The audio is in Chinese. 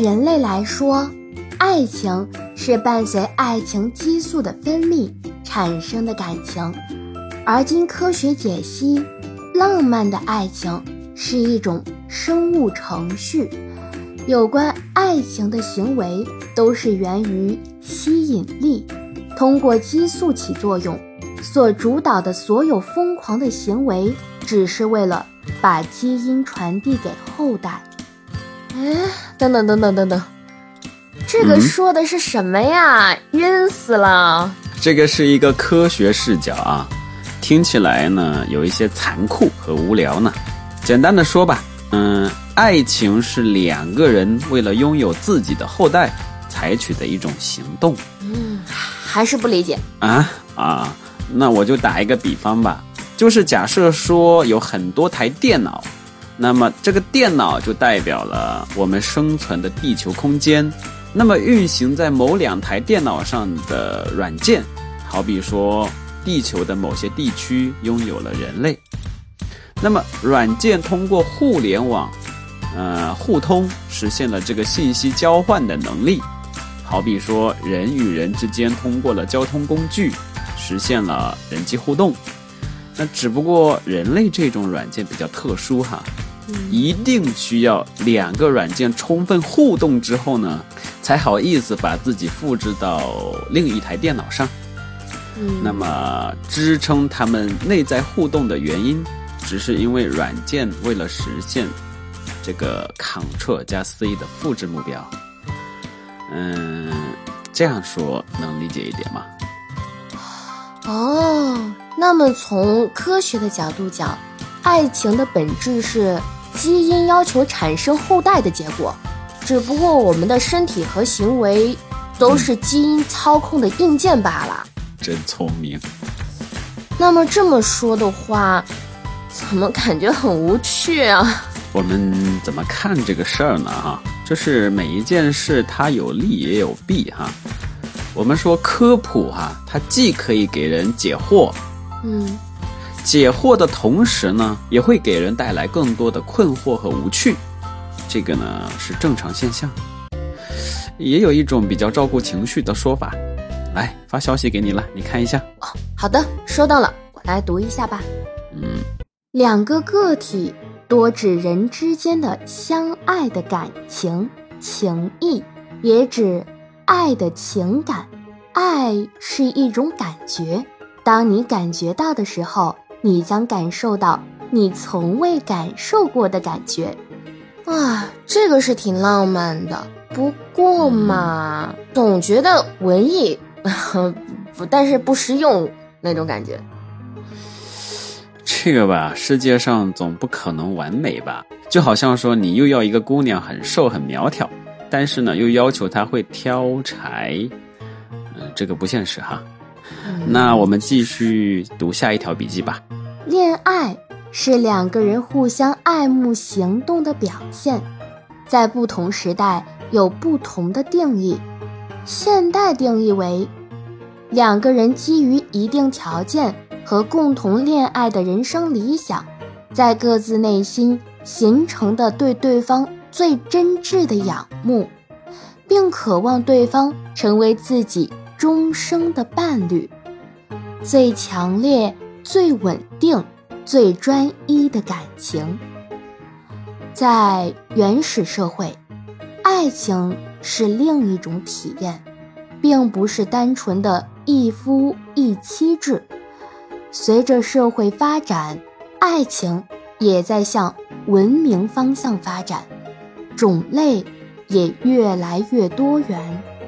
人类来说，爱情是伴随爱情激素的分泌产生的感情，而经科学解析，浪漫的爱情是一种生物程序。有关爱情的行为都是源于吸引力，通过激素起作用，所主导的所有疯狂的行为，只是为了把基因传递给后代。哎，等等等等等等，这个说的是什么呀？晕死了！这个是一个科学视角啊，听起来呢有一些残酷和无聊呢。简单的说吧，嗯。爱情是两个人为了拥有自己的后代采取的一种行动。嗯，还是不理解啊啊！那我就打一个比方吧，就是假设说有很多台电脑，那么这个电脑就代表了我们生存的地球空间。那么运行在某两台电脑上的软件，好比说地球的某些地区拥有了人类，那么软件通过互联网。呃，互通实现了这个信息交换的能力，好比说人与人之间通过了交通工具，实现了人机互动。那只不过人类这种软件比较特殊哈，一定需要两个软件充分互动之后呢，才好意思把自己复制到另一台电脑上。那么支撑他们内在互动的原因，只是因为软件为了实现。这个 Ctrl 加 C 的复制目标，嗯，这样说能理解一点吗？哦，那么从科学的角度讲，爱情的本质是基因要求产生后代的结果，只不过我们的身体和行为都是基因操控的硬件罢了。真聪明。那么这么说的话，怎么感觉很无趣啊？我们怎么看这个事儿呢？哈，就是每一件事它有利也有弊哈。我们说科普哈，它既可以给人解惑，嗯，解惑的同时呢，也会给人带来更多的困惑和无趣。这个呢是正常现象。也有一种比较照顾情绪的说法，来发消息给你了，你看一下。哦，好的，收到了，我来读一下吧。嗯，两个个体。多指人之间的相爱的感情、情谊，也指爱的情感。爱是一种感觉，当你感觉到的时候，你将感受到你从未感受过的感觉。啊，这个是挺浪漫的，不过嘛，总觉得文艺，不，但是不实用那种感觉。这个吧，世界上总不可能完美吧？就好像说，你又要一个姑娘很瘦很苗条，但是呢，又要求她会挑柴，嗯，这个不现实哈。那我们继续读下一条笔记吧。恋爱是两个人互相爱慕行动的表现，在不同时代有不同的定义。现代定义为两个人基于一定条件。和共同恋爱的人生理想，在各自内心形成的对对方最真挚的仰慕，并渴望对方成为自己终生的伴侣，最强烈、最稳定、最专一的感情。在原始社会，爱情是另一种体验，并不是单纯的一夫一妻制。随着社会发展，爱情也在向文明方向发展，种类也越来越多元。